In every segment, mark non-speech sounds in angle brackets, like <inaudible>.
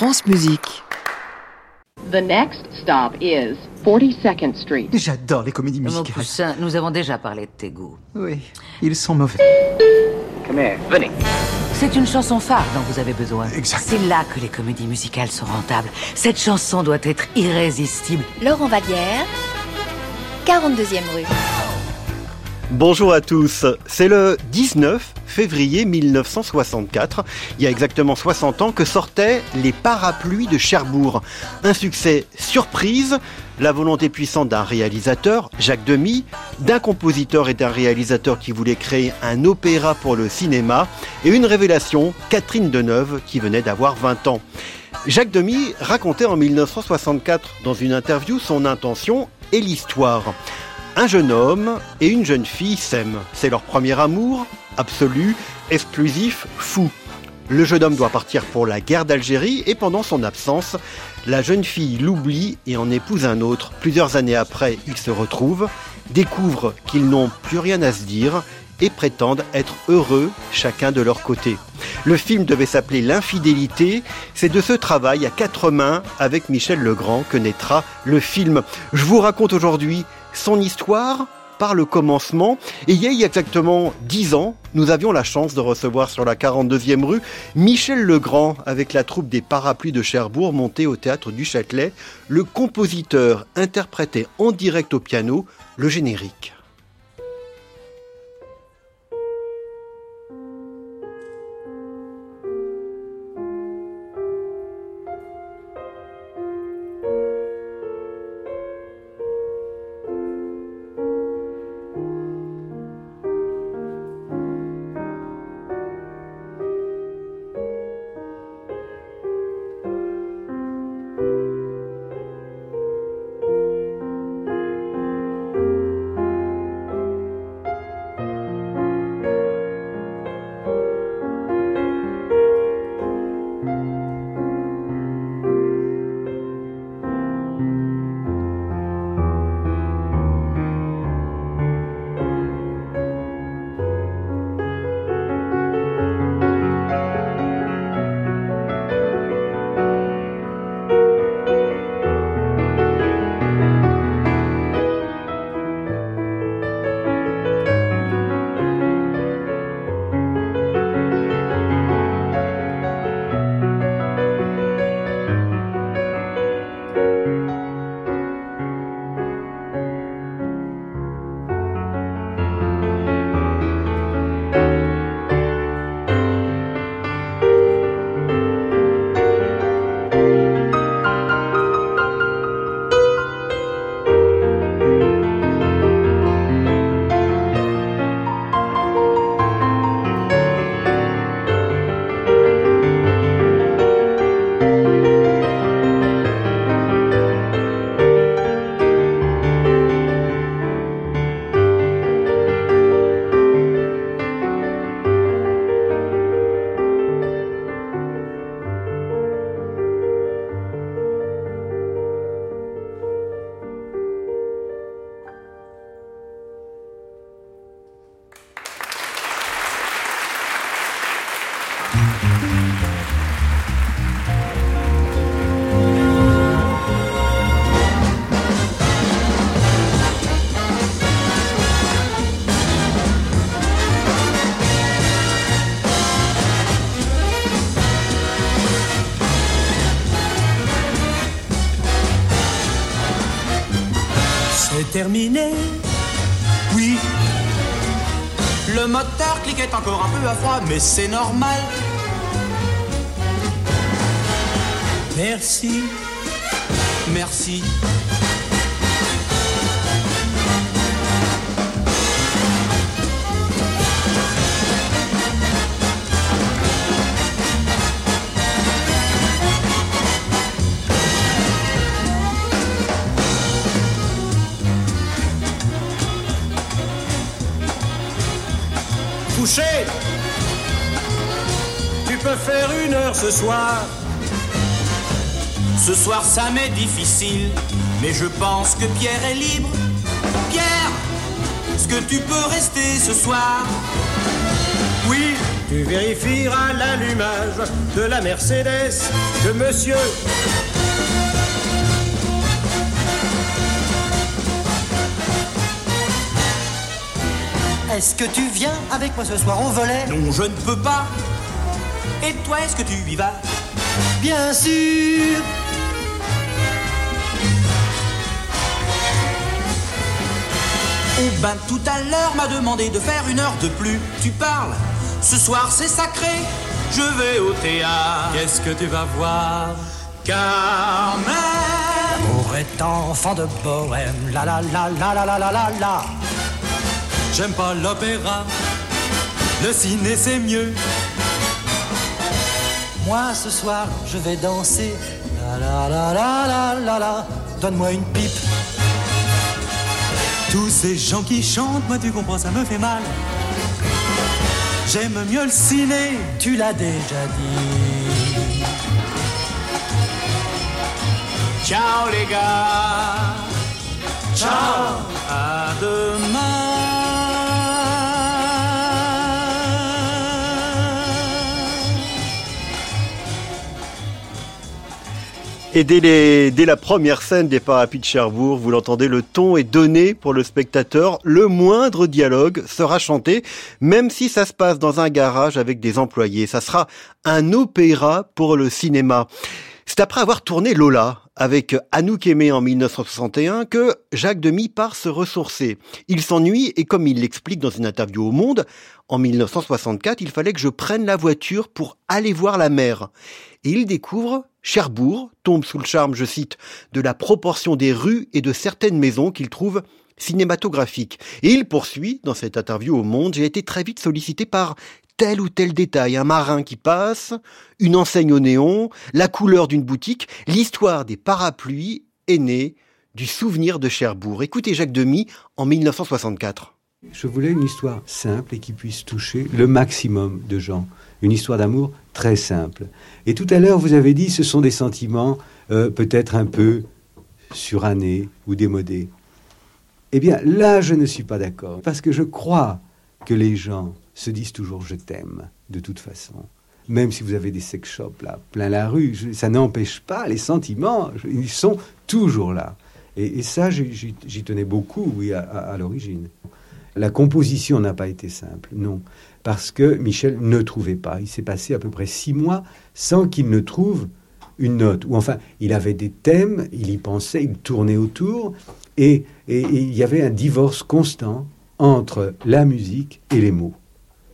France Musique. The next stop is 42nd Street. J'adore les comédies Mon musicales. poussin, nous avons déjà parlé de tes goûts. Oui, ils sont mauvais. C'est une chanson phare dont vous avez besoin. Exact. C'est là que les comédies musicales sont rentables. Cette chanson doit être irrésistible. Laurent Vallière, 42e rue. Bonjour à tous, c'est le 19 février 1964, il y a exactement 60 ans que sortaient Les Parapluies de Cherbourg. Un succès surprise, la volonté puissante d'un réalisateur, Jacques Demy, d'un compositeur et d'un réalisateur qui voulait créer un opéra pour le cinéma, et une révélation, Catherine Deneuve, qui venait d'avoir 20 ans. Jacques Demy racontait en 1964 dans une interview son intention et l'histoire. Un jeune homme et une jeune fille s'aiment. C'est leur premier amour, absolu, exclusif, fou. Le jeune homme doit partir pour la guerre d'Algérie et pendant son absence, la jeune fille l'oublie et en épouse un autre. Plusieurs années après, ils se retrouvent, découvrent qu'ils n'ont plus rien à se dire et prétendent être heureux chacun de leur côté. Le film devait s'appeler L'infidélité. C'est de ce travail à quatre mains avec Michel Legrand que naîtra le film. Je vous raconte aujourd'hui son histoire par le commencement. Et il y a exactement dix ans, nous avions la chance de recevoir sur la 42e rue Michel Legrand avec la troupe des Parapluies de Cherbourg montée au théâtre du Châtelet. Le compositeur interprétait en direct au piano le générique. Oui. Le moteur cliquait encore un peu à froid, mais c'est normal. Merci. Merci. Tu peux faire une heure ce soir. Ce soir ça m'est difficile, mais je pense que Pierre est libre. Pierre, est-ce que tu peux rester ce soir? Oui, Tu vérifieras l'allumage de la Mercedes de monsieur. Est-ce que tu viens avec moi ce soir au volet Non, je ne peux pas. Et toi, est-ce que tu y vas Bien sûr Oh ben tout à l'heure m'a demandé de faire une heure de plus. Tu parles Ce soir c'est sacré. Je vais au théâtre. Qu'est-ce que tu vas voir Carmen L'amour est enfant de bohème, la la la la la la la la la. J'aime pas l'opéra. Le ciné c'est mieux. Moi ce soir je vais danser, la la la la la la la. Donne-moi une pipe. Tous ces gens qui chantent, moi tu comprends, ça me fait mal. J'aime mieux le ciné. Tu l'as déjà dit. Ciao les gars. Ciao. À demain. Et dès, la première scène des parapluies de Cherbourg, vous l'entendez, le ton est donné pour le spectateur. Le moindre dialogue sera chanté, même si ça se passe dans un garage avec des employés. Ça sera un opéra pour le cinéma. C'est après avoir tourné Lola avec Anouk Aimé en 1961 que Jacques Demy part se ressourcer. Il s'ennuie et comme il l'explique dans une interview au Monde, en 1964, il fallait que je prenne la voiture pour aller voir la mer. Et il découvre Cherbourg, tombe sous le charme, je cite, de la proportion des rues et de certaines maisons qu'il trouve cinématographiques. Et il poursuit, dans cette interview au Monde, j'ai été très vite sollicité par tel ou tel détail, un marin qui passe, une enseigne au néon, la couleur d'une boutique, l'histoire des parapluies est née du souvenir de Cherbourg. Écoutez Jacques Demy en 1964. Je voulais une histoire simple et qui puisse toucher le maximum de gens. Une histoire d'amour très simple. Et tout à l'heure, vous avez dit ce sont des sentiments euh, peut-être un peu surannés ou démodés. Eh bien, là, je ne suis pas d'accord. Parce que je crois que les gens se disent toujours je t'aime, de toute façon. Même si vous avez des sex shops là, plein la rue, ça n'empêche pas les sentiments. ils sont toujours là. Et, ça, j'y- tenais beaucoup, oui, à- l'origine. La composition n'a pas été simple, non. Parce que Michel ne trouvait pas. Il s'est passé à peu près six mois sans qu'il ne trouve une note. Ou enfin, il avait des thèmes, il y pensait, il tournait autour. Et il y avait un divorce constant entre la musique et les mots.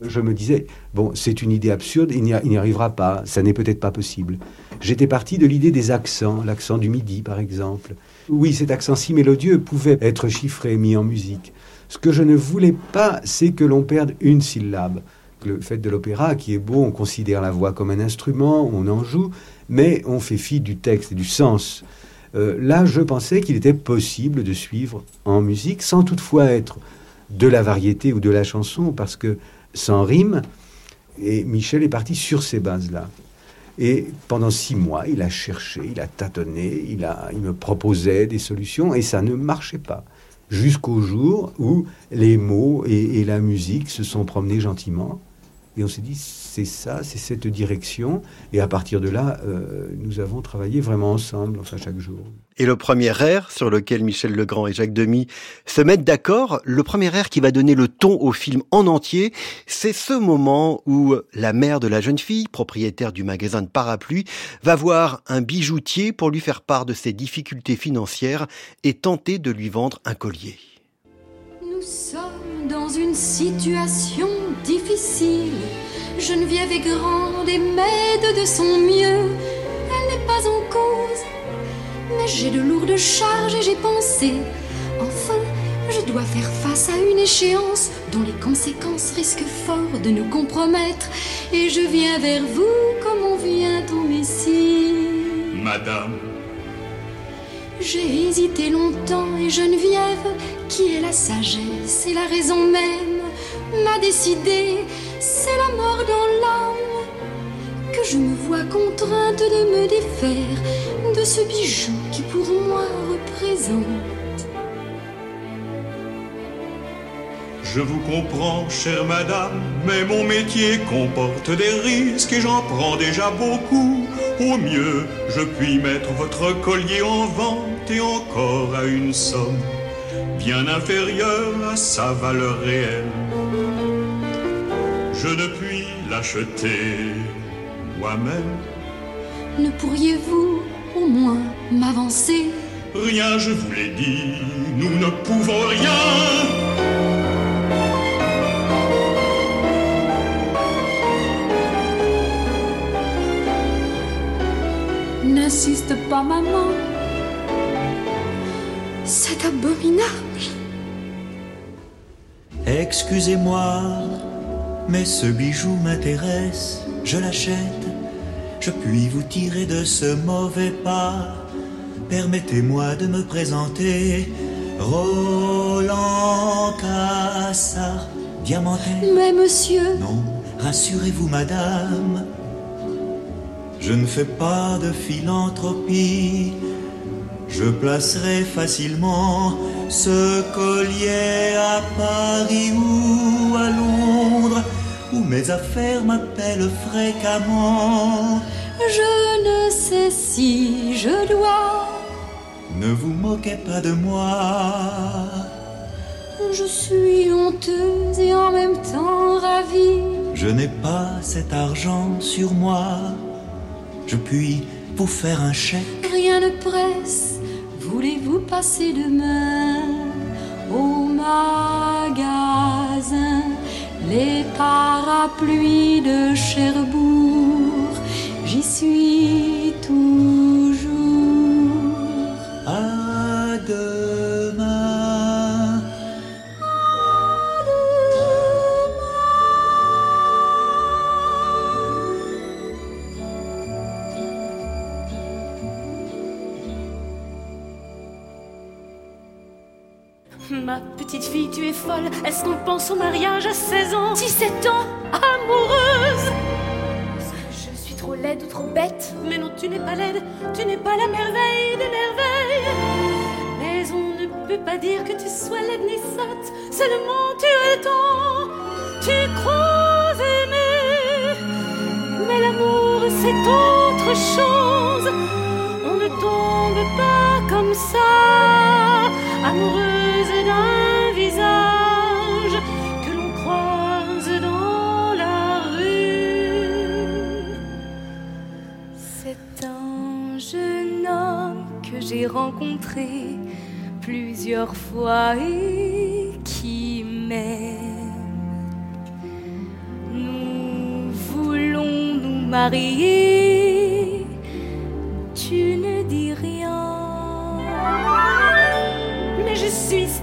Je me disais, bon, c'est une idée absurde, il n'y arrivera pas, ça n'est peut-être pas possible. J'étais parti de l'idée des accents, l'accent du midi par exemple. Oui, cet accent si mélodieux pouvait être chiffré, mis en musique. Ce que je ne voulais pas, c'est que l'on perde une syllabe. Le fait de l'opéra, qui est beau, on considère la voix comme un instrument, on en joue, mais on fait fi du texte et du sens. Euh, là, je pensais qu'il était possible de suivre en musique, sans toutefois être de la variété ou de la chanson, parce que sans rime, et Michel est parti sur ces bases-là. Et pendant six mois, il a cherché, il a tâtonné, il, a, il me proposait des solutions, et ça ne marchait pas. Jusqu'au jour où les mots et, et la musique se sont promenés gentiment. Et on s'est dit, c'est ça, c'est cette direction. Et à partir de là, euh, nous avons travaillé vraiment ensemble, enfin chaque jour. Et le premier air sur lequel Michel Legrand et Jacques Demy se mettent d'accord, le premier air qui va donner le ton au film en entier, c'est ce moment où la mère de la jeune fille, propriétaire du magasin de parapluies, va voir un bijoutier pour lui faire part de ses difficultés financières et tenter de lui vendre un collier. Nous sommes dans une situation difficile. Geneviève est grande et m'aide de son mieux. Elle n'est pas en cause. Mais j'ai de lourdes charges et j'ai pensé. Enfin, je dois faire face à une échéance dont les conséquences risquent fort de nous compromettre. Et je viens vers vous comme on vient au Messie. Madame, J'ai hésité longtemps et Geneviève, qui est la sagesse et la raison même, m'a décidé, c'est la mort dans l'âme, que je me vois contrainte de me défaire de ce bijou qui pour moi représente. Je vous comprends, chère madame, mais mon métier comporte des risques et j'en prends déjà beaucoup. Au mieux, je puis mettre votre collier en vente et encore à une somme bien inférieure à sa valeur réelle. Je ne puis l'acheter moi-même. Ne pourriez-vous au moins m'avancer? Rien, je vous l'ai dit, nous ne pouvons rien. N'insiste pas, maman. C'est abominable. Excusez-moi, mais ce bijou m'intéresse, je l'achète. Je puis vous tirer de ce mauvais pas. Permettez-moi de me présenter. Roland Cassard, diamanté. Mais monsieur. Non, rassurez-vous, madame. Je ne fais pas de philanthropie. Je placerai facilement ce collier à Paris ou à Londres, où mes affaires m'appellent fréquemment. Je ne sais si je dois. Ne vous moquez pas de moi. Je suis honteuse et en même temps ravie. Je n'ai pas cet argent sur moi. Je puis vous faire un chèque. Rien ne presse. Voulez-vous passer demain au magasin? Les parapluies de Cherbourg, j'y suis toujours. Tu es folle. Est-ce qu'on pense au mariage à 16 ans? 17 ans Amoureuse Je suis trop laide ou trop bête Mais non, tu n'es pas laide. Tu n'es pas la merveille des merveilles. Mais on ne peut pas dire que tu sois laide ni sotte. Seulement tu es temps. Tu crois aimer. Mais l'amour, c'est autre chose. On ne tombe pas comme ça. Amoureuse d'un que l'on croise dans la rue. C'est un jeune homme que j'ai rencontré plusieurs fois et qui m'aime. Nous voulons nous marier.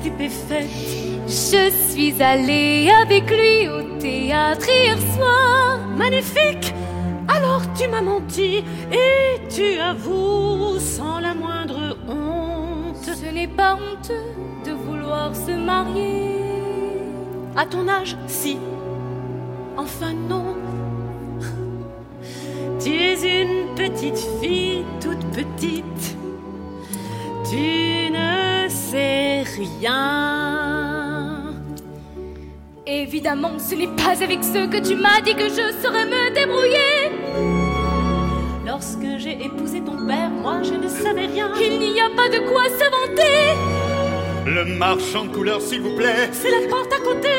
Je suis allée avec lui au théâtre hier soir. Magnifique Alors tu m'as menti et tu avoues sans la moindre honte. Ce n'est pas honteux de vouloir se marier. À ton âge, si. Enfin non. <laughs> Tu es une petite fille, toute petite. Rien. Évidemment, ce n'est pas avec ceux que tu m'as dit que je saurais me débrouiller. Lorsque j'ai épousé ton père, moi je ne savais rien. Il n'y a pas de quoi se vanter. Le marchand de couleurs, s'il vous plaît. C'est la porte à côté.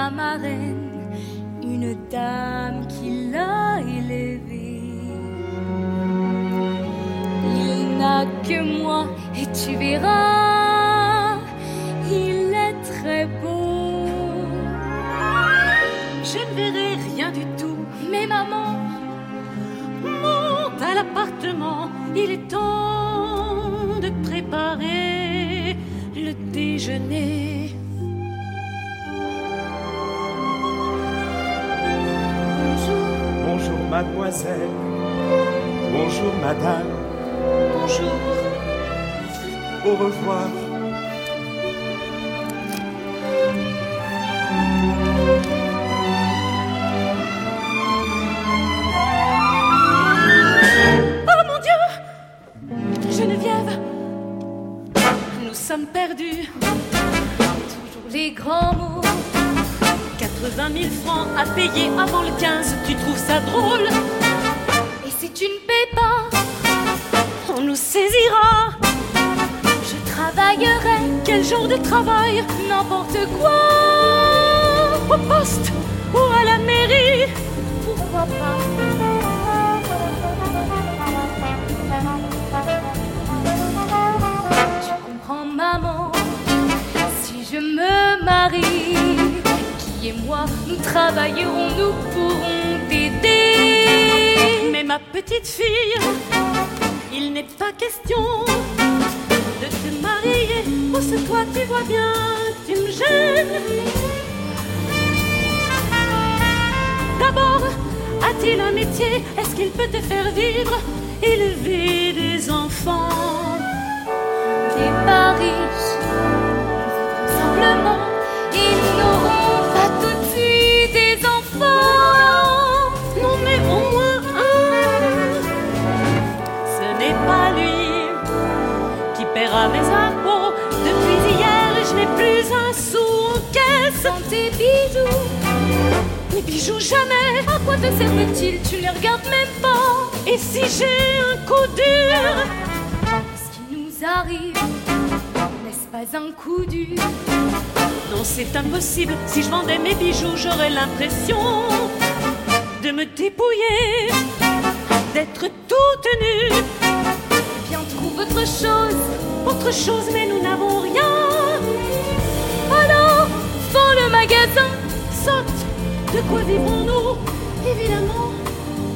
Sa marraine, une dame qui l'a élevé. Il n'a que moi et tu verras, il est très beau. Je ne verrai rien du tout. Mais maman, monte à l'appartement. Il est temps de préparer le déjeuner. mademoiselle. Bonjour, madame. Bonjour. Au revoir. Oh mon Dieu Geneviève Nous sommes perdus. Les grands 20 000 francs à payer avant le 15, tu trouves ça drôle? Et si tu ne payes pas, on nous saisira. Je travaillerai, quel genre de travail? N'importe quoi. Au poste ou à la mairie, pourquoi pas? Tu comprends, maman, si je me marie, et moi, nous travaillerons, nous pourrons t'aider. Mais ma petite fille, il n'est pas question de te marier, parce que toi, tu vois bien, tu me gênes. D'abord, a-t-il un métier? Est-ce qu'il peut te faire vivre? Élever des enfants. Des paris Simplement, Sans tes bijoux mes bijoux jamais, à quoi te servent-ils? Tu ne les regardes même pas. Et si j'ai un coup dur, ce qui nous arrive, n'est-ce pas un coup dur? Non, c'est impossible. Si je vendais mes bijoux, j'aurais l'impression de me dépouiller, d'être toute nue. Bien, trouve autre chose, autre chose, mais nous n'avons rien. Vends le magasin, saute de quoi vivons-nous Évidemment,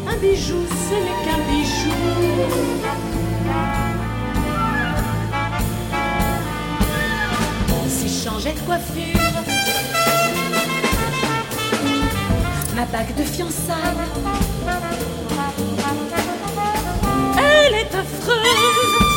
un bijou, ce n'est qu'un bijou. Si je changeais de coiffure, ma bague de fiançailles, elle est affreuse.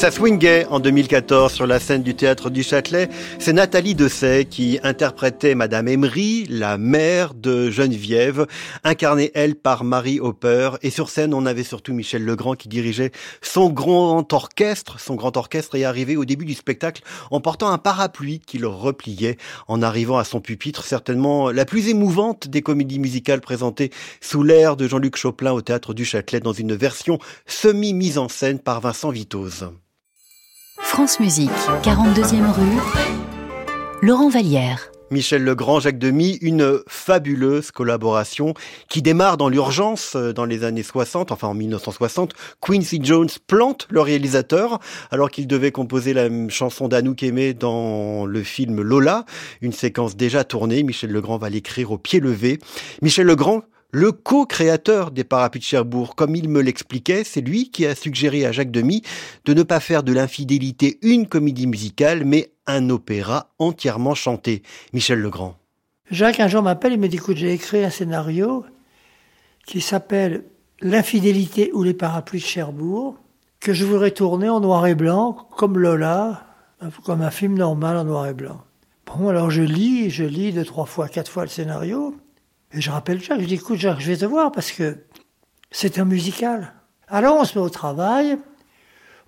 Ça swingait en 2014 sur la scène du théâtre du Châtelet. C'est Nathalie Dessay qui interprétait Madame Emery, la mère de Geneviève, incarnée elle par Marie Hopper. Et sur scène, on avait surtout Michel Legrand qui dirigeait son grand orchestre. Son grand orchestre est arrivé au début du spectacle en portant un parapluie qui le repliait en arrivant à son pupitre, certainement la plus émouvante des comédies musicales présentées sous l'air de Jean-Luc Choplin au théâtre du Châtelet dans une version semi-mise en scène par Vincent Vitoz. France Musique, 42e rue, Laurent Vallière. Michel Legrand, Jacques Demy, une fabuleuse collaboration qui démarre dans l'urgence euh, dans les années 60, enfin en 1960. Quincy Jones plante le réalisateur alors qu'il devait composer la chanson d'Anouk Aimé dans le film Lola, une séquence déjà tournée. Michel Legrand va l'écrire au pied levé. Michel Legrand le co-créateur des Parapluies de Cherbourg, comme il me l'expliquait, c'est lui qui a suggéré à Jacques Demy de ne pas faire de l'infidélité une comédie musicale, mais un opéra entièrement chanté. Michel Legrand. Jacques un jour m'appelle, il me dit écoute, j'ai écrit un scénario qui s'appelle L'infidélité ou les parapluies de Cherbourg, que je voudrais tourner en noir et blanc, comme Lola, comme un film normal en noir et blanc. Bon, alors je lis, je lis deux, trois fois, quatre fois le scénario. Et je rappelle Jacques, je dis écoute Jacques, je vais te voir parce que c'est un musical. Alors on se met au travail,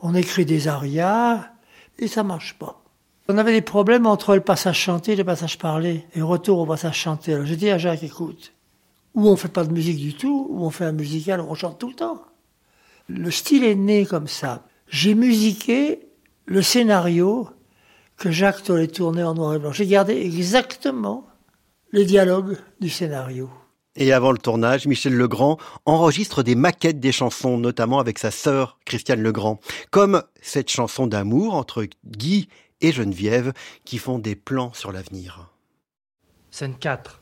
on écrit des arias et ça marche pas. On avait des problèmes entre le passage chanté et le passage parlé, et retour au passage chanté. Alors j'ai dit à Jacques, écoute, ou on fait pas de musique du tout, ou on fait un musical où on chante tout le temps. Le style est né comme ça. J'ai musiqué le scénario que Jacques t'aurait tourné en noir et blanc. J'ai gardé exactement les dialogues du scénario. Et avant le tournage, Michel Legrand enregistre des maquettes des chansons, notamment avec sa sœur Christiane Legrand, comme cette chanson d'amour entre Guy et Geneviève qui font des plans sur l'avenir. Scène 4.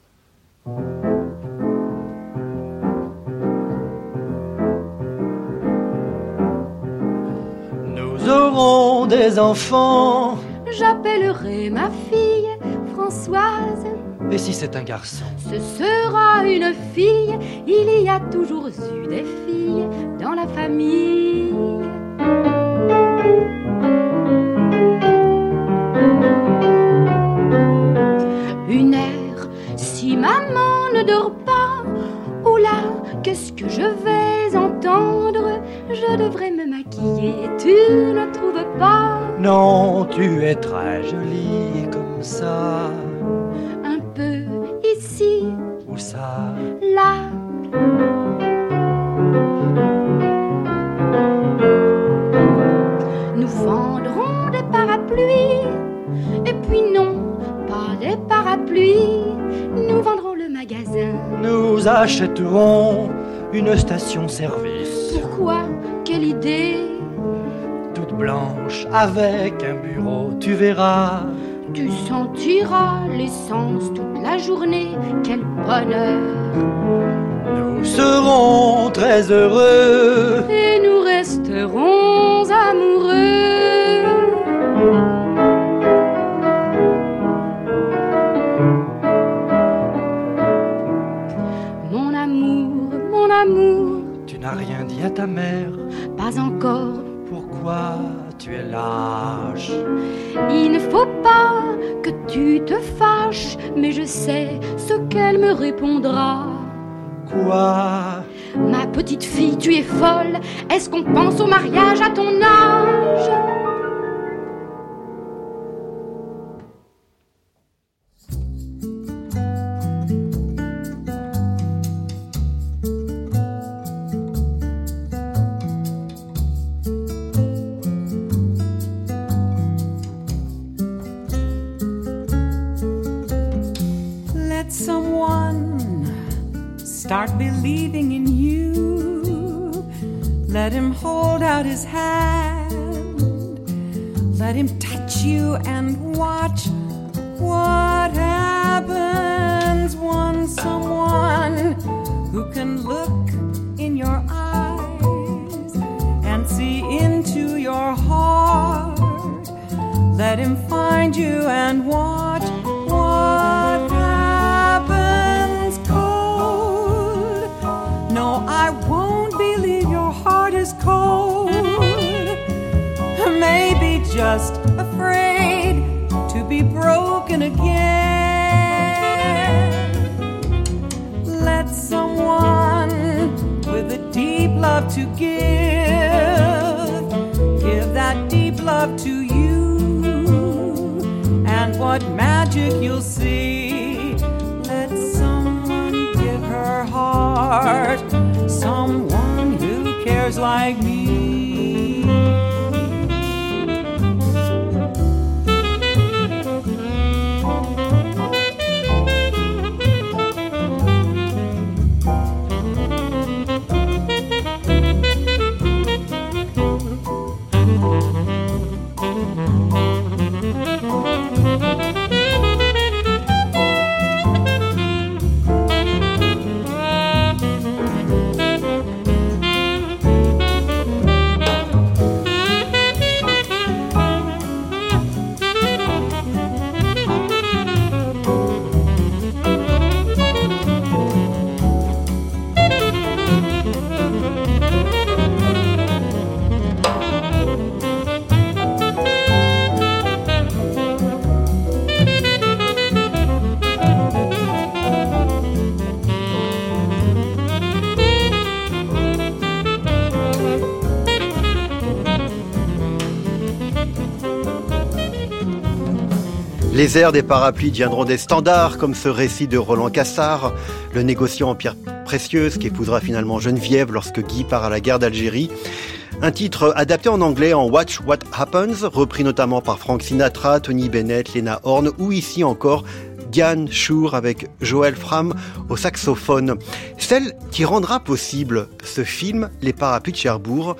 Nous aurons des enfants. J'appellerai ma fille Françoise. Et si c'est un garçon Ce sera une fille. Il y a toujours eu des filles dans la famille. Une heure, si maman ne dort pas, oh là, qu'est-ce que je vais entendre? Je devrais me maquiller, tu ne trouves pas? Non, tu es très jolie comme ça. Nous achèterons une station-service. Pourquoi? Quelle idée? Toute blanche, avec un bureau, tu verras. Tu sentiras l'essence toute la journée. Quel bonheur Nous serons très heureux. Et nous resterons à ta mère. pas encore. Pourquoi tu es lâche? Il ne faut pas que tu te fâches, mais je sais ce qu'elle me répondra. Quoi? Ma petite fille, tu es folle. Est-ce qu'on pense au mariage à ton âge? Les airs des parapluies deviendront des standards, comme ce récit de Roland Cassard, le négociant en pierres précieuses qui épousera finalement Geneviève lorsque Guy part à la guerre d'Algérie. Un titre adapté en anglais en Watch What Happens, repris notamment par Frank Sinatra, Tony Bennett, Lena Horne ou ici encore Diane Shure avec Joël Fram au saxophone. Celle qui rendra possible ce film, Les Parapluies de Cherbourg,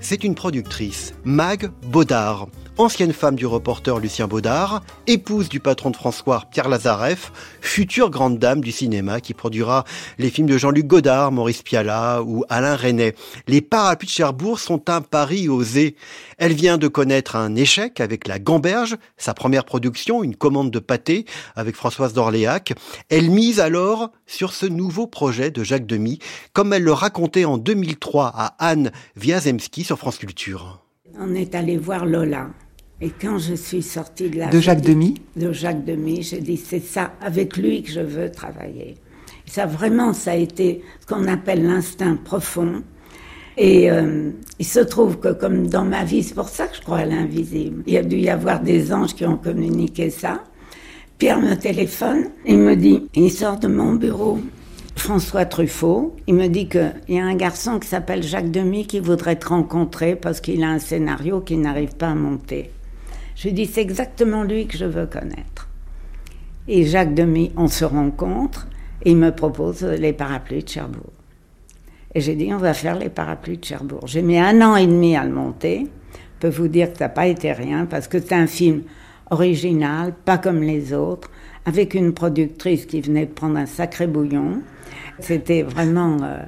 c'est une productrice, Mag Baudard. Ancienne femme du reporter Lucien Baudard, épouse du patron de François Pierre Lazareff, future grande dame du cinéma qui produira les films de Jean-Luc Godard, Maurice Pialat ou Alain Resnais. Les parapluies de Cherbourg sont un pari osé. Elle vient de connaître un échec avec La Gamberge, sa première production, une commande de pâté avec Françoise d'Orléac. Elle mise alors sur ce nouveau projet de Jacques Demy, comme elle le racontait en 2003 à Anne Wiazemski sur France Culture. On est allé voir Lola. Et quand je suis sortie de là... De Jacques Demy De Jacques Demy, j'ai dit c'est ça, avec lui que je veux travailler. Et ça vraiment, ça a été ce qu'on appelle l'instinct profond. Et euh, il se trouve que comme dans ma vie, c'est pour ça que je crois à l'invisible. Il y a dû y avoir des anges qui ont communiqué ça. Pierre me téléphone, il me dit, il sort de mon bureau, François Truffaut, il me dit qu'il y a un garçon qui s'appelle Jacques Demy qui voudrait te rencontrer parce qu'il a un scénario qu'il n'arrive pas à monter. Je dis, c'est exactement lui que je veux connaître. Et Jacques Demy, on se rencontre et il me propose les parapluies de Cherbourg. Et j'ai dit, on va faire les parapluies de Cherbourg. J'ai mis un an et demi à le monter. Je peux vous dire que ça n'a pas été rien parce que c'est un film original, pas comme les autres, avec une productrice qui venait de prendre un sacré bouillon. C'était vraiment... euh,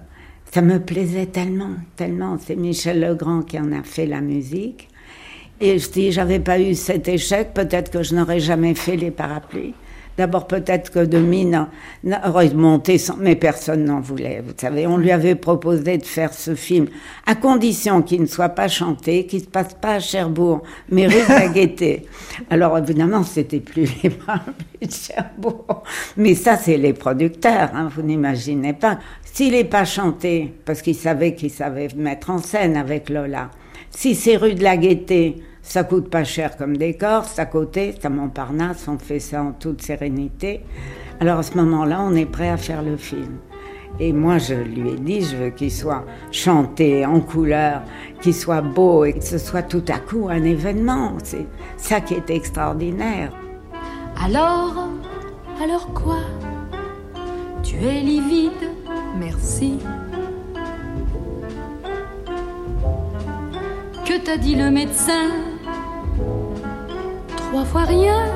ça me plaisait tellement, tellement. C'est Michel Legrand qui en a fait la musique. Et si j'avais pas eu cet échec, peut-être que je n'aurais jamais fait les parapluies. D'abord, peut-être que Demi n'a- n'aurait monté sans, mais personne n'en voulait. Vous savez, on lui avait proposé de faire ce film à condition qu'il ne soit pas chanté, qu'il ne se passe pas à Cherbourg, mais rue de la <laughs> Gaîté. Alors, évidemment, c'était plus <laughs> les parapluies de Cherbourg. Mais ça, c'est les producteurs, hein, vous n'imaginez pas. S'il n'est pas chanté, parce qu'il savait qu'il savait mettre en scène avec Lola, si c'est rue de la Gaîté, ça coûte pas cher comme décor, c'est à côté, c'est à Montparnasse, on fait ça en toute sérénité. Alors à ce moment-là, on est prêt à faire le film. Et moi, je lui ai dit, je veux qu'il soit chanté en couleur, qu'il soit beau et que ce soit tout à coup un événement. C'est ça qui est extraordinaire. Alors, alors quoi? Tu es livide, merci. Que t'a dit le médecin? Trois fois rien,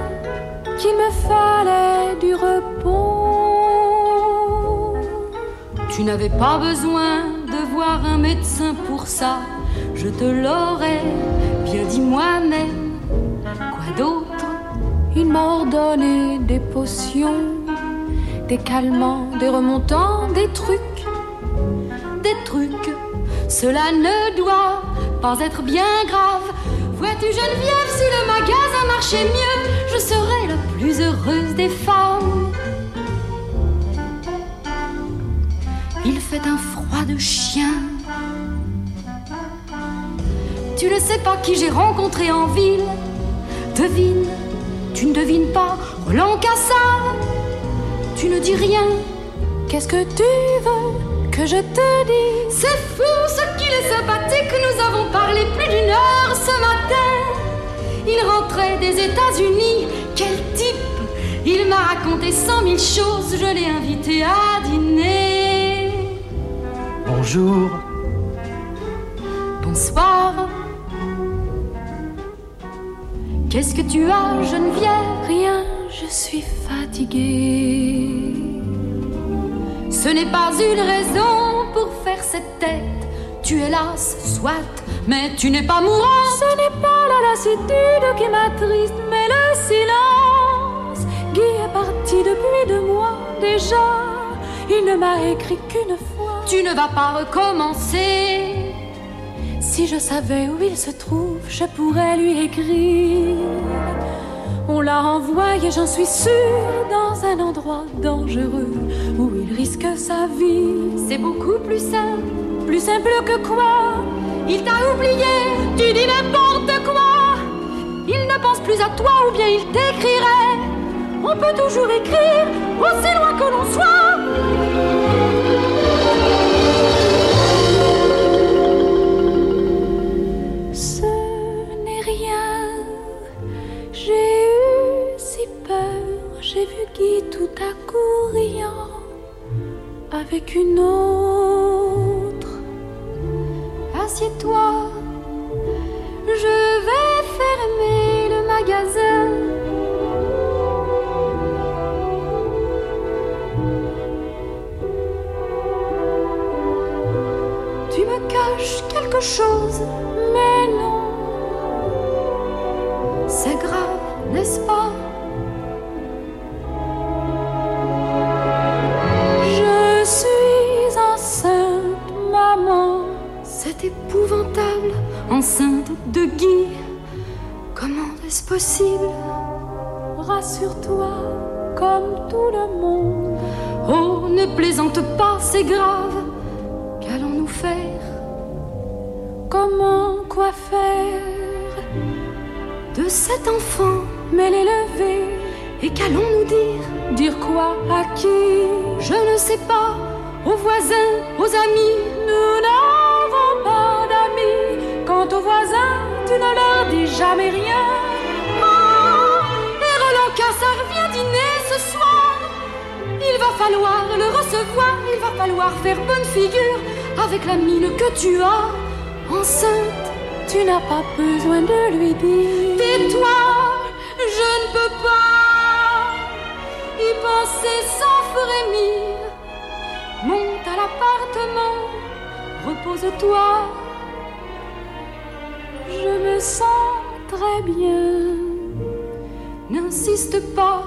qu'il me fallait du repos. Tu n'avais pas besoin de voir un médecin pour ça, je te l'aurais bien dit moi-même. Quoi d'autre? Il m'a ordonné des potions, des calmants, des remontants, des trucs, des trucs. Cela ne doit pas être bien grave. Vois-tu, Geneviève, si le magasin marchait mieux, je serais la plus heureuse des femmes. Il fait un froid de chien. Tu ne sais pas qui j'ai rencontré en ville. Devine, tu ne devines pas Roland Cassard. Tu ne dis rien. Qu'est-ce que tu veux? Que je te dise C'est fou ce qu'il est sympathique. Nous avons parlé plus d'une heure ce matin. Il rentrait des États-Unis. Quel type Il m'a raconté cent mille choses. Je l'ai invité à dîner. Bonjour. Bonsoir. Qu'est-ce que tu as, Geneviève Rien, je suis fatiguée. Ce n'est pas une raison pour faire cette tête. Tu es lasse, soit, mais tu n'es pas mourant. Ce n'est pas la lassitude qui m'attriste, mais le silence. Guy est parti depuis deux mois déjà. Il ne m'a écrit qu'une fois. Tu ne vas pas recommencer. Si je savais où il se trouve, je pourrais lui écrire. On l'a envoyé, j'en suis sûre, un endroit dangereux où il risque sa vie. C'est beaucoup plus simple. Plus simple que quoi? Il t'a oublié, tu dis n'importe quoi. Il ne pense plus à toi ou bien il t'écrirait. On peut toujours écrire, aussi loin que l'on soit. Avec une autre. Assieds-toi, je vais fermer magasin. Tu me caches quelque chose, Épouvantable, enceinte de Guy. Comment est-ce possible? Rassure-toi, comme tout le monde. Oh, ne plaisante pas, c'est grave. Qu'allons-nous faire? Comment, quoi faire? De cet enfant, mais l'élever. Et qu'allons-nous dire? Dire quoi À qui? Je ne sais pas. Aux voisins, aux amis, nous n'avons tu ne leur dis jamais rien. Et Roland vient dîner ce soir. Il va falloir le recevoir, il va falloir faire bonne figure avec la mine que tu as. Enceinte, tu n'as pas besoin de lui dire. Tais-toi, je ne peux pas y penser sans frémir. Monte à l'appartement, repose-toi. Je me sens très bien. N'insiste pas,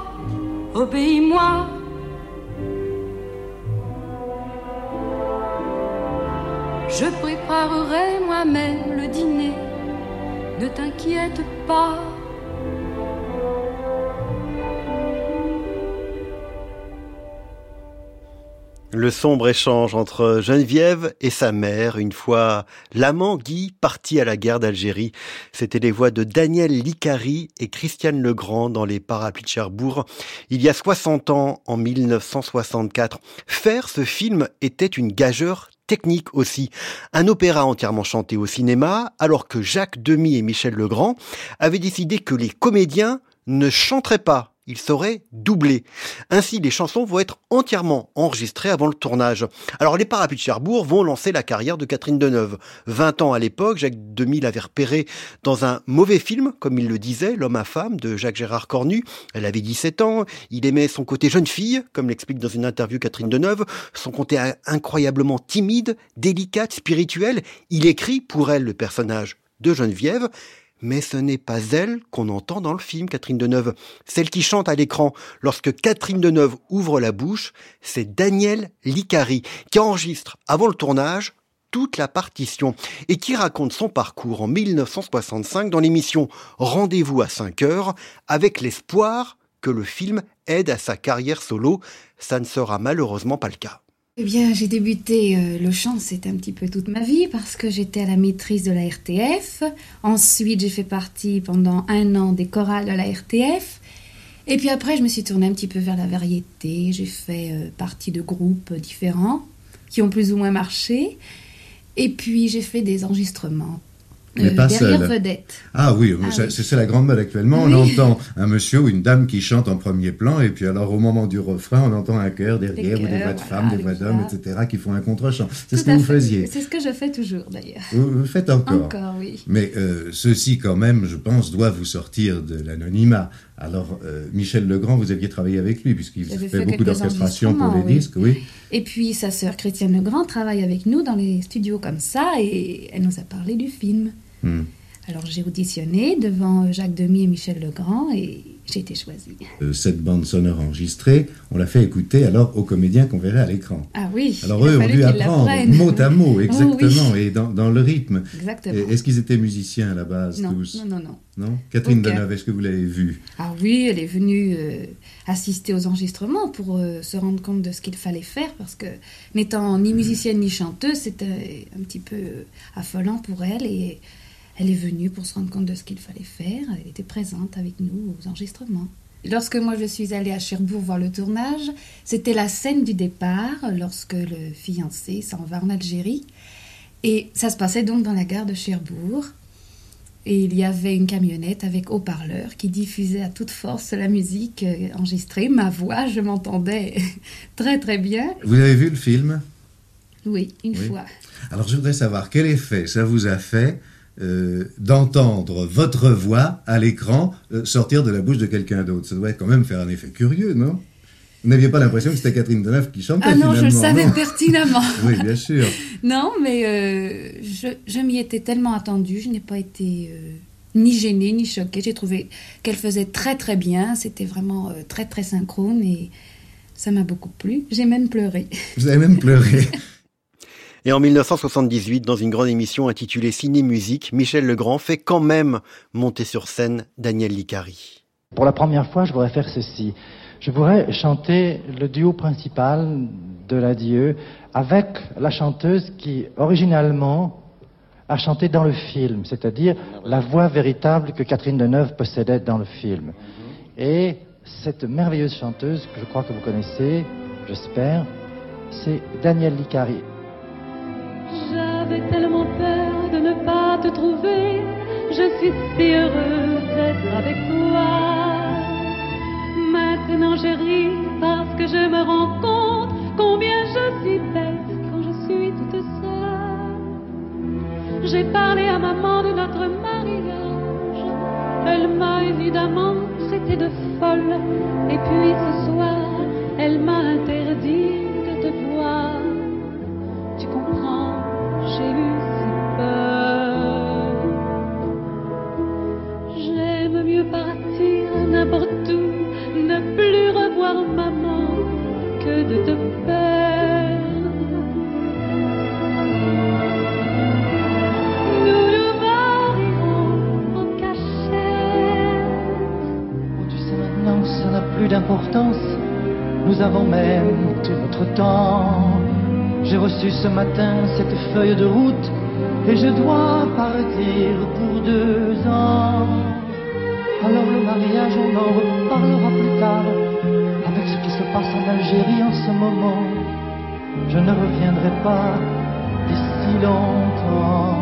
obéis-moi. Je préparerai moi-même le dîner. Ne t'inquiète pas. Le sombre échange entre Geneviève et sa mère, une fois l'amant Guy parti à la guerre d'Algérie. C'était les voix de Daniel Licari et Christiane Legrand dans les parapluies de Cherbourg. Il y a 60 ans, en 1964, faire ce film était une gageure technique aussi. Un opéra entièrement chanté au cinéma, alors que Jacques Demy et Michel Legrand avaient décidé que les comédiens ne chanteraient pas il serait doublé. Ainsi, les chansons vont être entièrement enregistrées avant le tournage. Alors, les Parapluies de Cherbourg vont lancer la carrière de Catherine Deneuve. 20 ans à l'époque, Jacques Demy l'avait repérée dans un mauvais film, comme il le disait, L'homme à femme de Jacques Gérard Cornu. Elle avait 17 ans, il aimait son côté jeune fille, comme l'explique dans une interview Catherine Deneuve, son côté incroyablement timide, délicate, spirituel. Il écrit pour elle le personnage de Geneviève mais ce n'est pas elle qu'on entend dans le film, Catherine Deneuve. Celle qui chante à l'écran lorsque Catherine Deneuve ouvre la bouche, c'est Daniel Licari, qui enregistre avant le tournage toute la partition et qui raconte son parcours en 1965 dans l'émission Rendez-vous à 5 heures avec l'espoir que le film aide à sa carrière solo. Ça ne sera malheureusement pas le cas. Eh bien, j'ai débuté euh, le chant, c'était un petit peu toute ma vie parce que j'étais à la maîtrise de la RTF. Ensuite, j'ai fait partie pendant un an des chorales de la RTF. Et puis après, je me suis tournée un petit peu vers la variété. J'ai fait euh, partie de groupes différents qui ont plus ou moins marché. Et puis, j'ai fait des enregistrements mais euh, pas seul. vedette. Ah oui, Ah c'est oui. c'est la grande mode actuellement. On entend un monsieur ou une dame qui chante en premier plan, et puis alors au moment du refrain, on entend un chœur derrière, ou des voix de voilà, femmes, des voix d'hommes, etc., qui font un contre-chant. C'est ce que vous fait. faisiez. C'est ce que je fais toujours d'ailleurs. Vous, faites encore. Encore, oui. Mais euh, ceci, quand même, je pense, doit vous sortir de l'anonymat. Alors, euh, Michel Legrand, vous aviez travaillé avec lui, puisqu'il fait fait beaucoup d'orchestration pour les oui. disques, oui. Et puis sa sœur Christiane Legrand travaille avec nous dans les studios comme ça et elle nous a parlé du film. Hmm. Alors j'ai auditionné devant Jacques Demy et Michel Legrand et j'ai été choisie. Euh, cette bande sonore enregistrée, on l'a fait écouter alors aux comédiens qu'on verrait à l'écran. Ah oui. Alors eux ont dû apprendre mot à mot, <laughs> Oh, oui. exactement, et dans, dans le rythme. Exactement. Est-ce qu'ils étaient musiciens à la base Non, tous non, non, non. Non Catherine Aucun. Deneuve, est-ce que vous l'avez vue? Ah oui, elle est venue euh, assister aux enregistrements pour euh, se rendre compte de ce qu'il fallait faire parce que n'étant ni musicienne ni chanteuse, c'était un petit peu euh, affolant pour elle et elle est venue pour se rendre compte de ce qu'il fallait faire. Elle était présente avec nous aux enregistrements. Lorsque moi je suis allée à Cherbourg voir le tournage, c'était la scène du départ lorsque le fiancé s'en va en Algérie. Et ça se passait donc dans la gare de Cherbourg. Et il y avait une camionnette avec haut-parleur qui diffusait à toute force la musique euh, enregistrée. Ma voix, je m'entendais <laughs> très très bien. Vous avez vu le film? Oui, une Oui. fois. Alors je voudrais savoir quel effet ça vous a fait euh, d'entendre votre voix à l'écran euh, sortir de la bouche de quelqu'un d'autre. Ça doit quand même faire un effet curieux, non? Vous n'aviez pas l'impression que c'était Catherine Deneuve qui chantait Ah non, je le savais pertinemment. <laughs> oui, bien sûr. <laughs> Non, mais euh, je, je m'y étais tellement attendue, je n'ai pas été ni gênée ni choquée. J'ai trouvé qu'elle faisait très très bien, c'était vraiment très très synchrone et ça m'a beaucoup plu. J'ai même pleuré. Vous avez même pleuré. <laughs> Et en 1978, dans une grande émission intitulée Ciné-Musique, Michel Legrand fait quand même monter sur scène Daniel Licari. Pour la première fois, je voudrais faire ceci. Je voudrais chanter le duo principal de l'adieu avec la chanteuse qui, originalement, a chanté dans le film, c'est-à-dire la voix véritable que Catherine Deneuve possédait dans le film. Et cette merveilleuse chanteuse, que je crois que vous connaissez, j'espère, c'est Daniel Licari. J'avais tellement peur de ne pas te trouver. Je suis si heureuse d'être avec toi. Maintenant je ris parce que je me rends compte combien je suis bête quand je suis toute seule. J'ai parlé à maman de notre mariage. Elle m'a évidemment traité de folle. Et puis ce soir, elle m'a interdit de te voir. Tu comprends, Nous nous marierons en cachette. Tu sais maintenant, ça n'a plus d'importance. Nous avons même tout notre temps. J'ai reçu ce matin cette feuille de route et je dois partir pour deux ans. Alors le mariage, on en reparlera plus tard. Avec ce qui se passe en Algérie en ce moment, je ne reviendrai pas d'ici longtemps.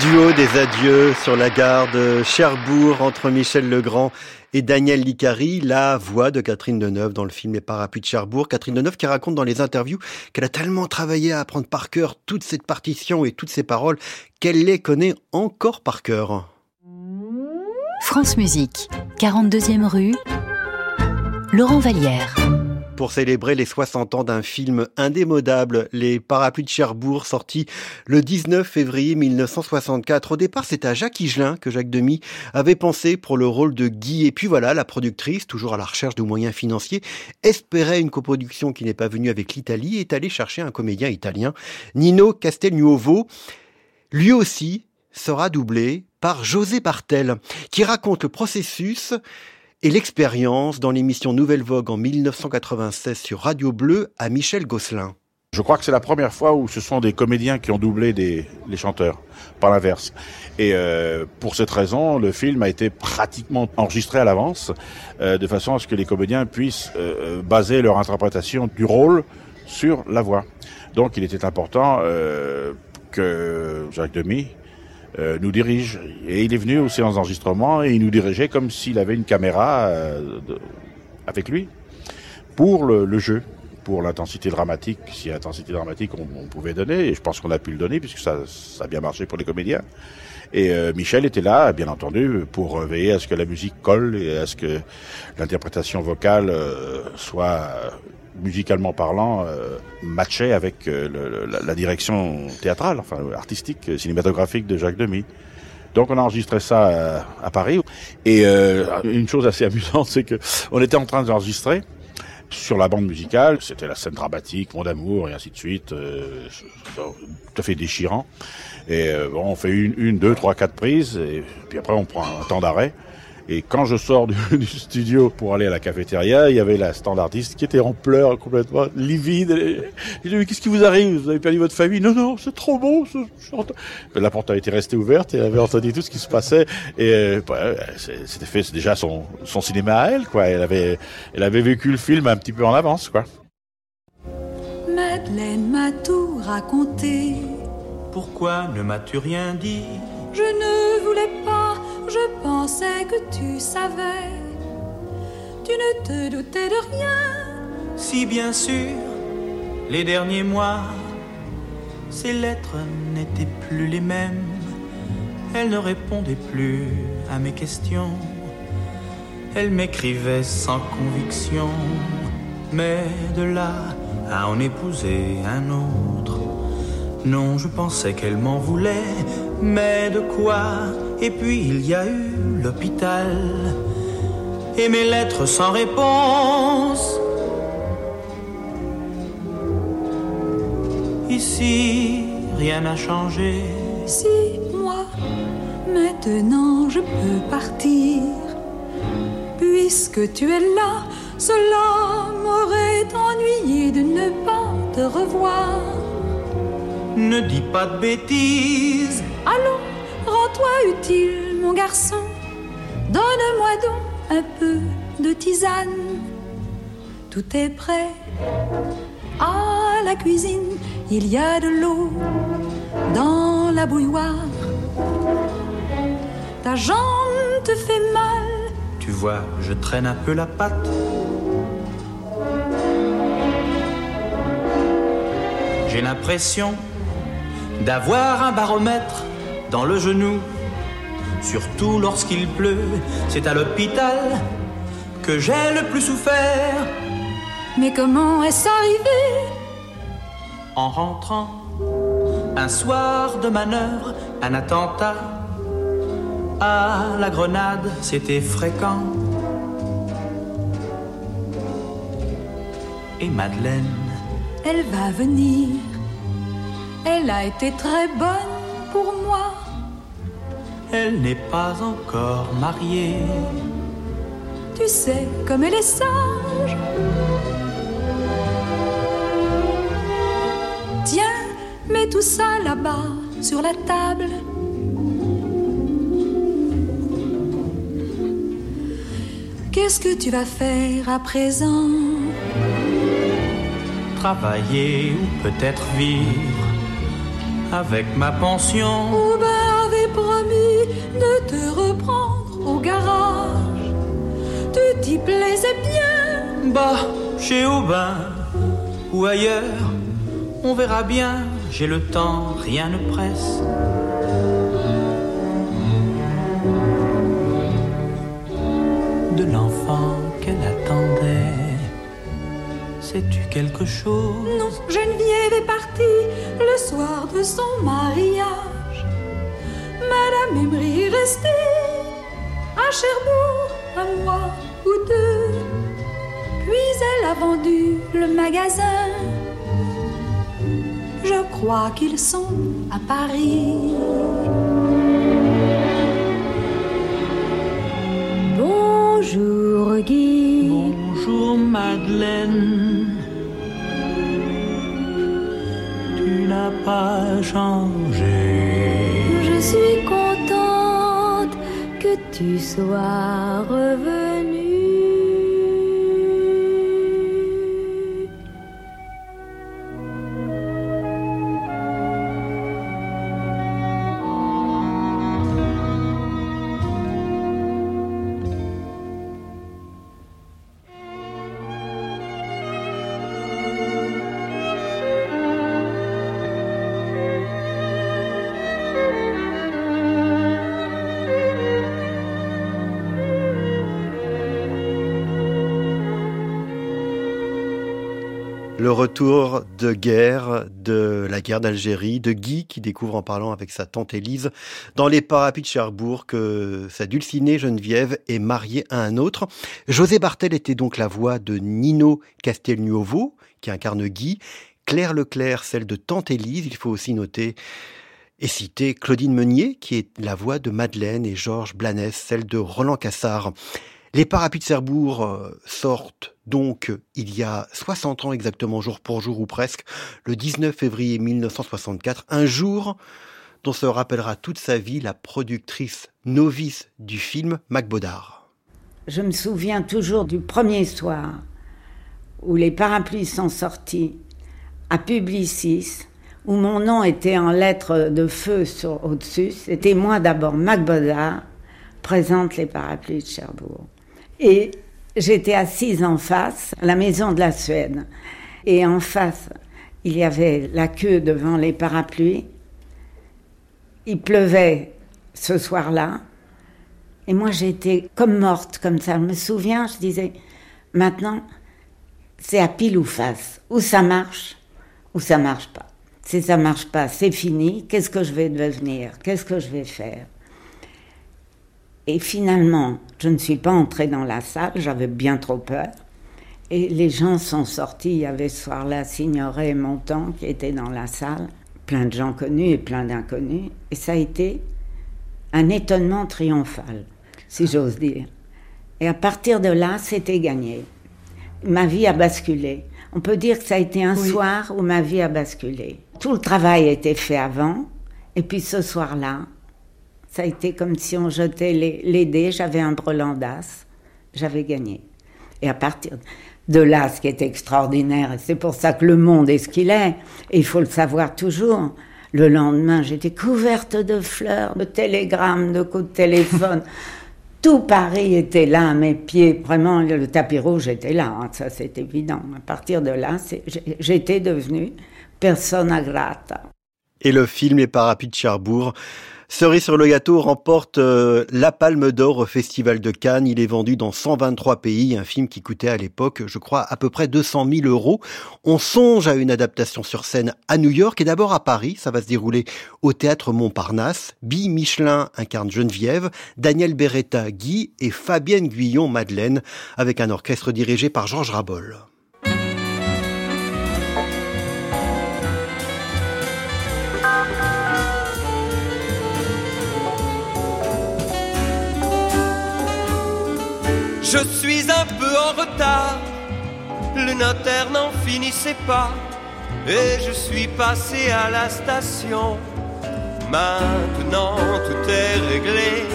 Duo des adieux sur la gare de Cherbourg entre Michel Legrand et Daniel Licari, la voix de Catherine Deneuve dans le film Les Parapluies de Cherbourg. Catherine Deneuve qui raconte dans les interviews qu'elle a tellement travaillé à apprendre par cœur toute cette partition et toutes ces paroles qu'elle les connaît encore par cœur. France Musique, 42e rue, Laurent Vallière pour célébrer les 60 ans d'un film indémodable, Les Parapluies de Cherbourg, sorti le 19 février 1964. Au départ, c'est à Jacques Higelin que Jacques Demy avait pensé pour le rôle de Guy. Et puis voilà, la productrice, toujours à la recherche de moyens financiers, espérait une coproduction qui n'est pas venue avec l'Italie et est allée chercher un comédien italien, Nino Castelnuovo. Lui aussi sera doublé par José Bartel, qui raconte le processus et l'expérience dans l'émission Nouvelle Vogue en 1996 sur Radio Bleu à Michel Gosselin. Je crois que c'est la première fois où ce sont des comédiens qui ont doublé des, les chanteurs, pas l'inverse. Et euh, pour cette raison, le film a été pratiquement enregistré à l'avance, euh, de façon à ce que les comédiens puissent euh, baser leur interprétation du rôle sur la voix. Donc il était important euh, que Jacques Demy, euh, nous dirige. Et il est venu aux séances d'enregistrement et il nous dirigeait comme s'il avait une caméra euh, avec lui pour le, le jeu, pour l'intensité dramatique, si intensité dramatique on, on, pouvait donner, et je pense qu'on a pu le donner puisque ça, ça a bien marché pour les comédiens. Et euh, Michel était là, bien entendu, pour veiller à ce que la musique colle et à ce que l'interprétation vocale euh, soit musicalement parlant, euh, matchait avec euh, la, direction théâtrale, enfin artistique, cinématographique de Jacques Demy. Donc on a enregistré ça à, Paris. Et euh, une chose assez <laughs> amusante, c'est que on était en train d'enregistrer sur la bande musicale. C'était la scène dramatique, Mon d'amour et ainsi de suite, euh, tout à fait déchirant. Et euh, on fait une, une, deux, trois, quatre prises, et puis après on prend un temps d'arrêt. Et quand je sors du, <laughs> du, studio pour aller à la cafétéria, il y avait la standardiste qui était en pleurs, complètement livide. Je lui ai dit, qu'est-ce qui vous arrive? Vous avez perdu votre famille? Non, non, c'est trop beau. Ce. La porte a été restée ouverte et elle avait entendu tout ce qui se passait. Et euh, bah, c'était fait déjà son, son cinéma à elle, quoi. Elle avait, elle avait vécu le film un petit peu en avance, quoi. Madeleine m'a tout raconté. Pourquoi ne m'as-tu rien dit? Je ne voulais pas je pensais que tu savais. Tu ne te doutais de rien. Si bien sûr, les derniers mois, ces lettres n'étaient plus les mêmes. Elle ne répondait plus à mes questions. Elle m'écrivait sans conviction. Mais de là à en épouser un autre, non, je pensais qu'elle m'en voulait. Mais de quoi et puis il y a eu l'hôpital et mes lettres sans réponse. Ici, rien n'a changé. Si moi, maintenant je peux partir, puisque tu es là, cela m'aurait ennuyé de ne pas te revoir. Ne dis pas de bêtises. Allons Rends-toi utile, mon garçon. Donne-moi donc un peu de tisane. Tout est prêt. À la cuisine, il y a de l'eau dans la bouilloire. Ta jambe te fait mal. Tu vois, je traîne un peu la patte. J'ai l'impression d'avoir un baromètre dans le genou, surtout lorsqu'il pleut. C'est à l'hôpital que j'ai le plus souffert. Mais comment est-ce arrivé? En rentrant, un soir de manœuvre, un attentat. À la grenade, c'était fréquent. Et Madeleine? Elle va venir. Elle a été très bonne pour moi. Elle n'est pas encore mariée. Tu sais comme elle est sage. Tiens, mets tout ça là-bas sur la table. Qu'est-ce que tu vas faire à présent? Travailler ou peut-être vivre avec ma pension. Ou ben de te reprendre au garage. Tu t'y plaisais bien. Bah, chez Aubin ou ailleurs, on verra bien. J'ai le temps, rien ne presse. De l'enfant qu'elle attendait. Sais-tu quelque chose? Non, Geneviève est partie le soir de son mariage. Est restée à Cherbourg un mois ou deux. Puis elle a vendu le magasin. Je crois qu'ils sont à Paris. Bonjour Guy. Bonjour Madeleine. Tu n'as pas changé. Je suis tu sois revenu. De guerre, de la guerre d'Algérie, de Guy qui découvre en parlant avec sa tante Élise dans les parapluies de Cherbourg que sa dulcinée Geneviève est mariée à un autre. José Bartel était donc la voix de Nino Castelnuovo qui incarne Guy. Claire Leclerc, celle de tante Élise. Il faut aussi noter et citer Claudine Meunier qui est la voix de Madeleine et Georges Blanes, celle de Roland Cassard. Les parapluies de Cherbourg euh, sortent donc il y a 60 ans exactement, jour pour jour ou presque, le 19 février 1964, un jour dont se rappellera toute sa vie la productrice novice du film Mac Baudard. Je me souviens toujours du premier soir où les parapluies sont sortis à Publicis, où mon nom était en lettres de feu au-dessus. C'était moi d'abord, Mac Baudard, présente les parapluies de Cherbourg. Et j'étais assise en face, la maison de la Suède. Et en face, il y avait la queue devant les parapluies. Il pleuvait ce soir-là. Et moi, j'étais comme morte, comme ça. Je me souviens, je disais, maintenant, c'est à pile ou face. Ou ça marche, ou ça marche pas. Si ça marche pas, c'est fini. Qu'est-ce que je vais devenir? Qu'est-ce que je vais faire? Et finalement, je ne suis pas entrée dans la salle, j'avais bien trop peur. Et les gens sont sortis. Il y avait ce soir-là Signoret et Montand qui étaient dans la salle, plein de gens connus et plein d'inconnus. Et ça a été un étonnement triomphal, si j'ose dire. Et à partir de là, c'était gagné. Ma vie a basculé. On peut dire que ça a été un oui. soir où ma vie a basculé. Tout le travail a été fait avant, et puis ce soir-là, ça a été comme si on jetait les, les dés, j'avais un brelan d'as, j'avais gagné. Et à partir de là, ce qui est extraordinaire, et c'est pour ça que le monde est ce qu'il est, et il faut le savoir toujours, le lendemain, j'étais couverte de fleurs, de télégrammes, de coups de téléphone. <laughs> Tout Paris était là à mes pieds, vraiment, le tapis rouge était là, hein, ça c'est évident. À partir de là, j'étais devenue persona grata. Et le film Les Parapluies de Cherbourg Cerise sur le gâteau remporte euh, la Palme d'Or au Festival de Cannes. Il est vendu dans 123 pays. Un film qui coûtait à l'époque, je crois, à peu près 200 000 euros. On songe à une adaptation sur scène à New York et d'abord à Paris. Ça va se dérouler au théâtre Montparnasse. Bill Michelin incarne Geneviève, Daniel Beretta Guy et Fabienne Guyon Madeleine avec un orchestre dirigé par Georges Rabol. Je suis un peu en retard, le notaire n'en finissait pas, et je suis passé à la station. Maintenant tout est réglé.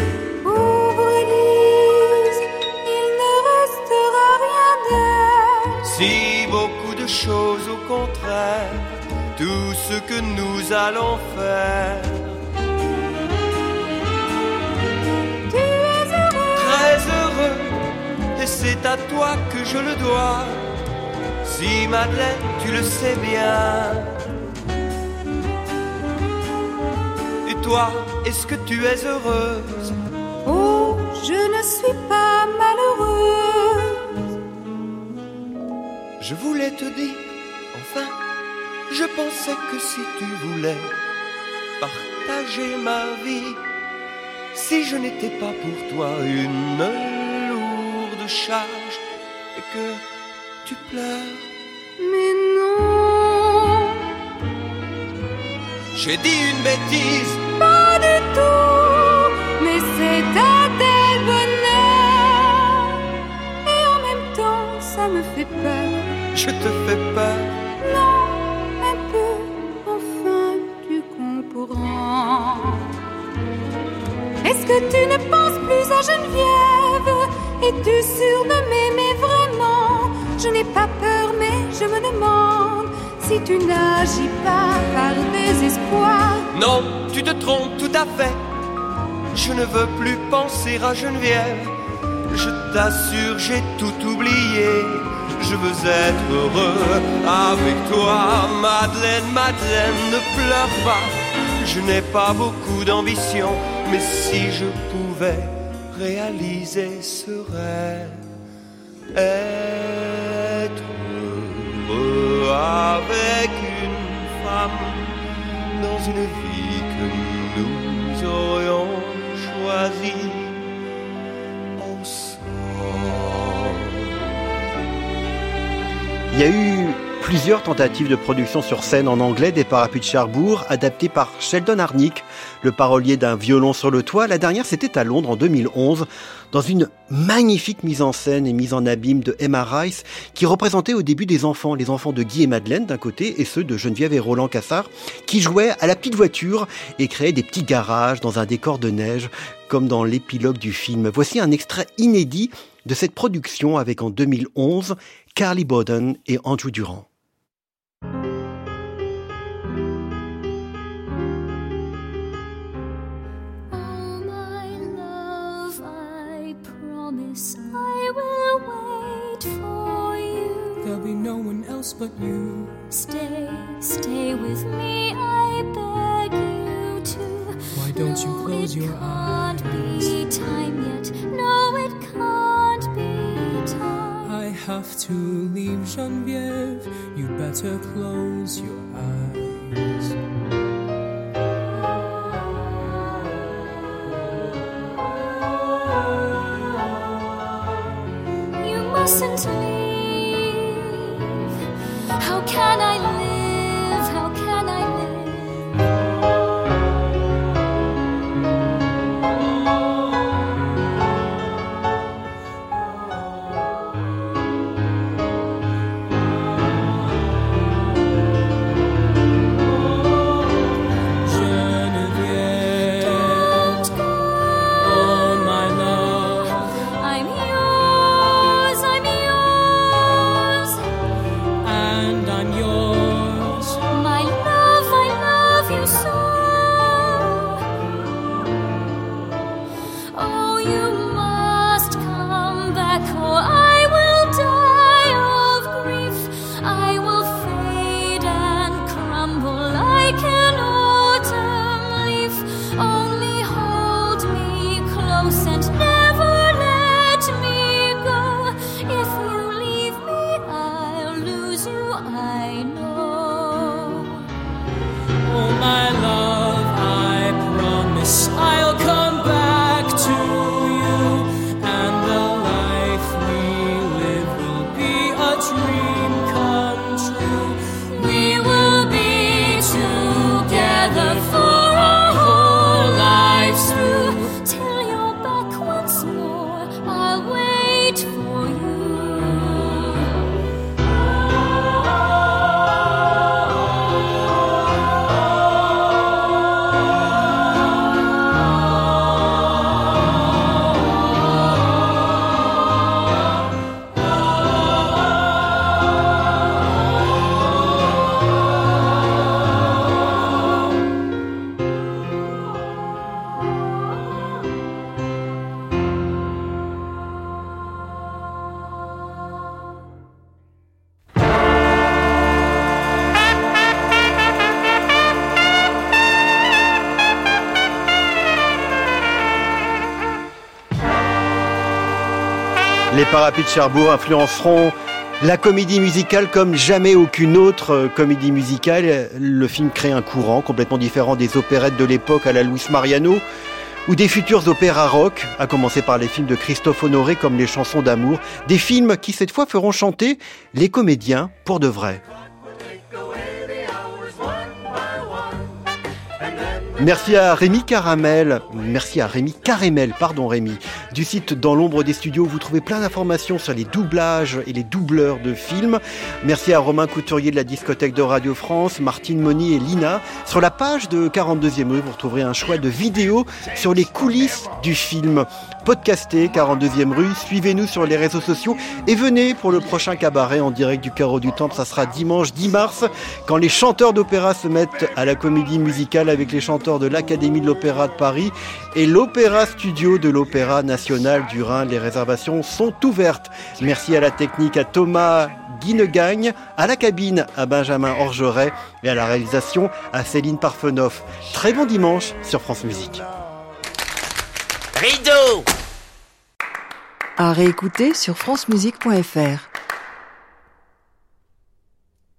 Ouvre Lise, il ne restera rien d'elle. Si beaucoup de choses au contraire, tout ce que nous allons faire. C'est à toi que je le dois. Si Madeleine, tu le sais bien. Et toi, est-ce que tu es heureuse? Oh, je ne suis pas malheureuse. Je voulais te dire, enfin, je pensais que si tu voulais partager ma vie, si je n'étais pas pour toi une lourde charge et que tu pleures. Mais non, J'ai dit une bêtise, pas du tout. Mais c'est un tel bonheur. Et en même temps, ça me fait peur. je te fais peur. Non, un peu, enfin, tu comprends. Est-ce que tu ne penses plus à Geneviève? Es-tu sûr de m'aimer vraiment? Je n'ai pas peur, mais je me demande si tu n'agis pas par désespoir. Non, tu te trompes tout à fait. Je ne veux plus penser à Geneviève. Je t'assure, j'ai tout oublié. Je veux être heureux avec toi, Madeleine, Madeleine, ne pleure pas. Je n'ai pas beaucoup d'ambition, mais si je pouvais réaliser ce rêve, être heureux avec une femme dans une vie que nous aurions choisie ensemble. Il y a eu plusieurs tentatives de production sur scène en anglais des parapluies de Cherbourg, adaptées par Sheldon Harnick, le parolier d'un violon sur le toit. La dernière, c'était à Londres en 2011, dans une magnifique mise en scène et mise en abîme de Emma Rice, qui représentait au début des enfants, les enfants de Guy et Madeleine d'un côté, et ceux de Geneviève et Roland Cassard, qui jouaient à la petite voiture et créaient des petits garages dans un décor de neige, comme dans l'épilogue du film. Voici un extrait inédit de cette production avec en 2011 Carly Bowden et Andrew Durand. But you. Stay, stay with me, I beg you to. Why don't you No, close it your can't eyes? be time yet. No, it can't be time. I have to leave Genevieve. You better close your eyes. Parapluies de Cherbourg influenceront la comédie musicale comme jamais aucune autre euh, comédie musicale. Le film crée un courant complètement différent des opérettes de l'époque à la Luis Mariano ou des futurs opéras rock, à commencer par les films de Christophe Honoré comme les chansons d'amour, des films qui cette fois feront chanter les comédiens pour de vrai. Merci à Rémi Caramel, merci à Rémi Caramel, pardon Rémi, du site Dans l'ombre des studios. Vous trouvez plein d'informations sur les doublages et les doubleurs de films. Merci à Romain Couturier de la discothèque de Radio France, Martine Moni et Lina. Sur la page de 42e rue, vous retrouverez un choix de vidéos sur les coulisses du film. Podcasté 42e rue, suivez-nous sur les réseaux sociaux et venez pour le prochain cabaret en direct du Carreau du Temple. Ça sera dimanche 10 mars quand les chanteurs d'opéra se mettent à la comédie musicale avec les chanteurs de l'Académie de l'Opéra de Paris et l'Opéra Studio de l'Opéra National du Rhin. Les réservations sont ouvertes. Merci à la technique, à Thomas Guinegagne, à la cabine, à Benjamin Orgeret et à la réalisation, à Céline Parfenoff. Très bon dimanche sur France Musique. Rideau À réécouter sur francemusique.fr.